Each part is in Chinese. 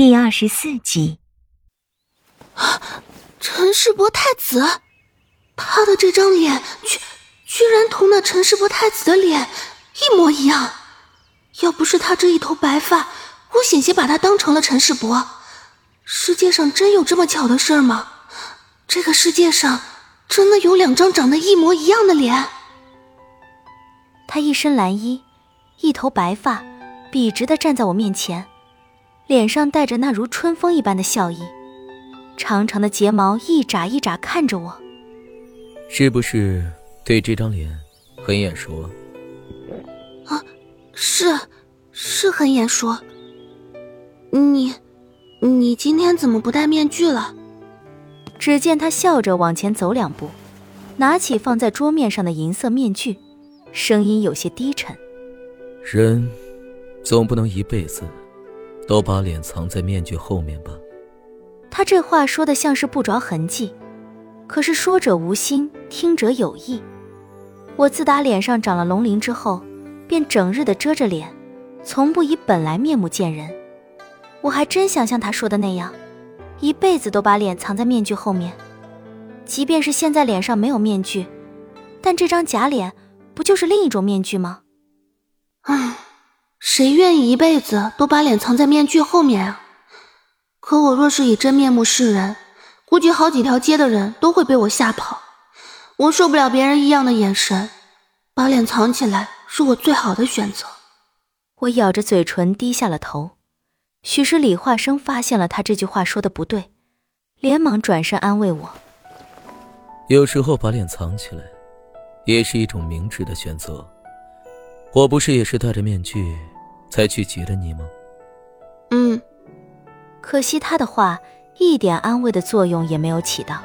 第二十四集。陈世伯太子，他的这张脸居居然同那陈世伯太子的脸一模一样。要不是他这一头白发，我险些把他当成了陈世伯。世界上真有这么巧的事吗？这个世界上真的有两张长得一模一样的脸？他一身蓝衣，一头白发，笔直的站在我面前，脸上带着那如春风一般的笑意。长长的睫毛一眨一眨看着我，是不是对这张脸很眼熟啊？啊，是，是很眼熟。你，你今天怎么不戴面具了？只见他笑着往前走两步，拿起放在桌面上的银色面具，声音有些低沉：“人，总不能一辈子都把脸藏在面具后面吧？”他这话说的像是不着痕迹，可是说者无心，听者有意。我自打脸上长了龙鳞之后，便整日的遮着脸，从不以本来面目见人。我还真想像他说的那样，一辈子都把脸藏在面具后面。即便是现在脸上没有面具，但这张假脸不就是另一种面具吗？唉，谁愿意一辈子都把脸藏在面具后面啊？可我若是以真面目示人，估计好几条街的人都会被我吓跑。我受不了别人异样的眼神，把脸藏起来是我最好的选择。我咬着嘴唇，低下了头。许是李化生发现了他这句话说的不对，连忙转身安慰我：“有时候把脸藏起来，也是一种明智的选择。我不是也是戴着面具才去劫了你吗？”嗯。可惜他的话一点安慰的作用也没有起到。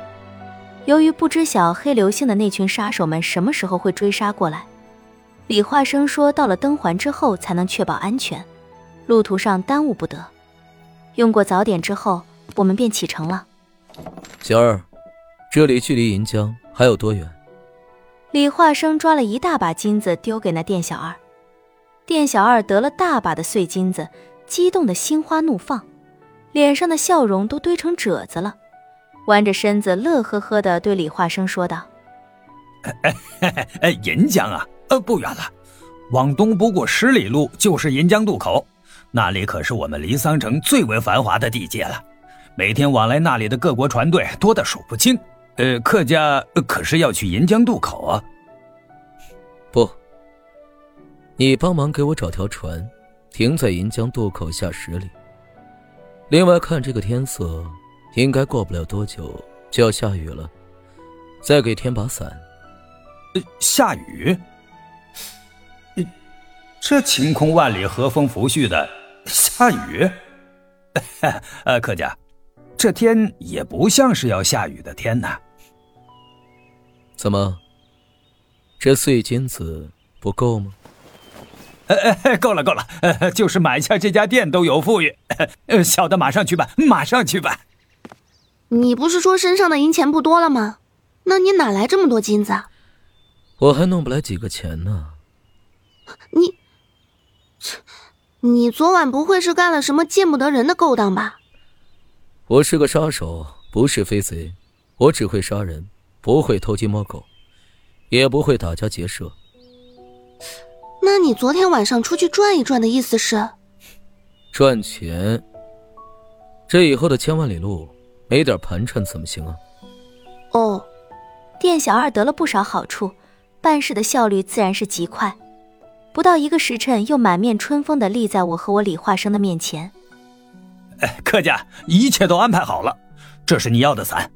由于不知晓黑流星的那群杀手们什么时候会追杀过来，李化生说到了灯环之后才能确保安全，路途上耽误不得。用过早点之后，我们便启程了。小二，这里距离银江还有多远？李化生抓了一大把金子丢给那店小二，店小二得了大把的碎金子，激动的心花怒放。脸上的笑容都堆成褶子了，弯着身子乐呵呵的对李化生说道：“哎，银江啊，呃，不远了，往东不过十里路就是银江渡口，那里可是我们离桑城最为繁华的地界了，每天往来那里的各国船队多得数不清。呃，客家可是要去银江渡口啊？不，你帮忙给我找条船，停在银江渡口下十里。”另外，看这个天色，应该过不了多久就要下雨了。再给添把伞。下雨？这晴空万里、和风拂絮的，下雨？呃，客家，这天也不像是要下雨的天呐。怎么？这碎金子不够吗？呃，够了，够了，就是买下这家店都有富裕。呃，小的马上去办，马上去办。你不是说身上的银钱不多了吗？那你哪来这么多金子？我还弄不来几个钱呢。你，你昨晚不会是干了什么见不得人的勾当吧？我是个杀手，不是飞贼。我只会杀人，不会偷鸡摸狗，也不会打家劫舍。那你昨天晚上出去转一转的意思是？赚钱。这以后的千万里路，没点盘缠怎么行啊？哦，店小二得了不少好处，办事的效率自然是极快。不到一个时辰，又满面春风的立在我和我李化生的面前。哎，客家一切都安排好了，这是你要的伞，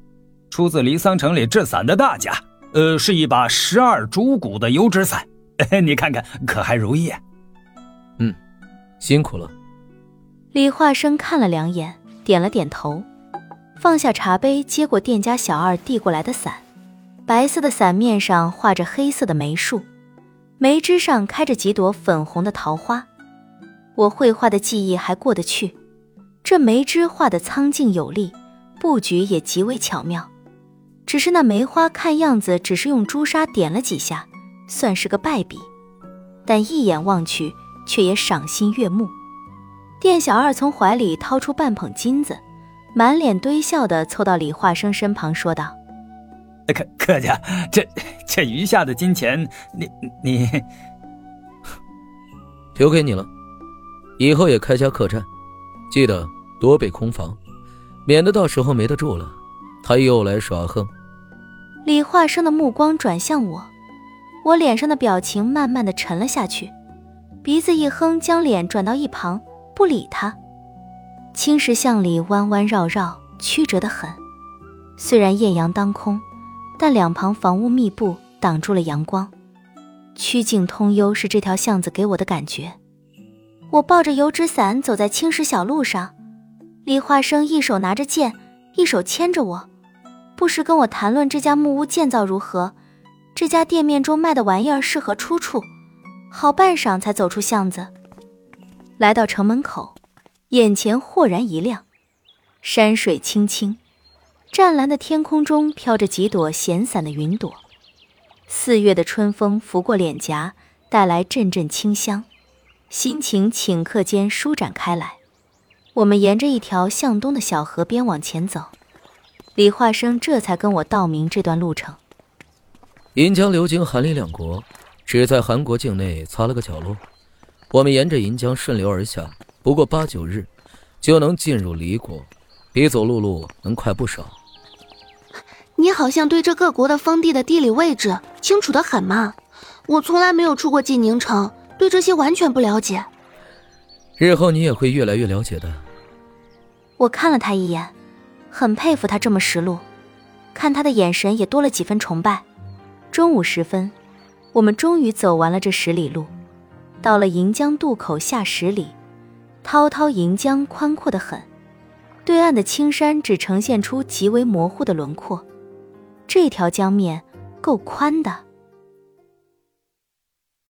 出自离桑城里制伞的大家，呃，是一把十二竹骨的油纸伞。你看看，可还如意？嗯，辛苦了。李化生看了两眼，点了点头，放下茶杯，接过店家小二递过来的伞。白色的伞面上画着黑色的梅树，梅枝上开着几朵粉红的桃花。我绘画的技艺还过得去，这梅枝画的苍劲有力，布局也极为巧妙。只是那梅花看样子只是用朱砂点了几下。算是个败笔，但一眼望去却也赏心悦目。店小二从怀里掏出半捧金子，满脸堆笑的凑到李化生身旁，说道：“客客家，这这余下的金钱，你你 留给你了，以后也开家客栈，记得多备空房，免得到时候没得住了，他又来耍横。”李化生的目光转向我，我脸上的表情慢慢的沉了下去，鼻子一哼，将脸转到一旁。不理他，青石巷里弯弯绕绕，曲折的很。虽然艳阳当空，但两旁房屋密布，挡住了阳光。曲径通幽是这条巷子给我的感觉。我抱着油纸伞走在青石小路上，李化生一手拿着剑，一手牵着我，不时跟我谈论这家木屋建造如何，这家店面中卖的玩意儿是何出处。好半晌才走出巷子。来到城门口，眼前豁然一亮，山水青青，湛蓝的天空中飘着几朵闲散的云朵，四月的春风拂过脸颊，带来阵阵清香，心情顷刻间舒展开来。我们沿着一条向东的小河边往前走，李化生这才跟我道明这段路程。银江流经韩李两国，只在韩国境内擦了个角落。我们沿着银江顺流而下，不过八九日，就能进入离国，比走陆路能快不少。你好像对这各国的封地的地理位置清楚的很嘛？我从来没有出过晋宁城，对这些完全不了解。日后你也会越来越了解的。我看了他一眼，很佩服他这么识路，看他的眼神也多了几分崇拜。中午时分，我们终于走完了这十里路。到了银江渡口下十里，滔滔银江宽阔的很，对岸的青山只呈现出极为模糊的轮廓。这条江面够宽的。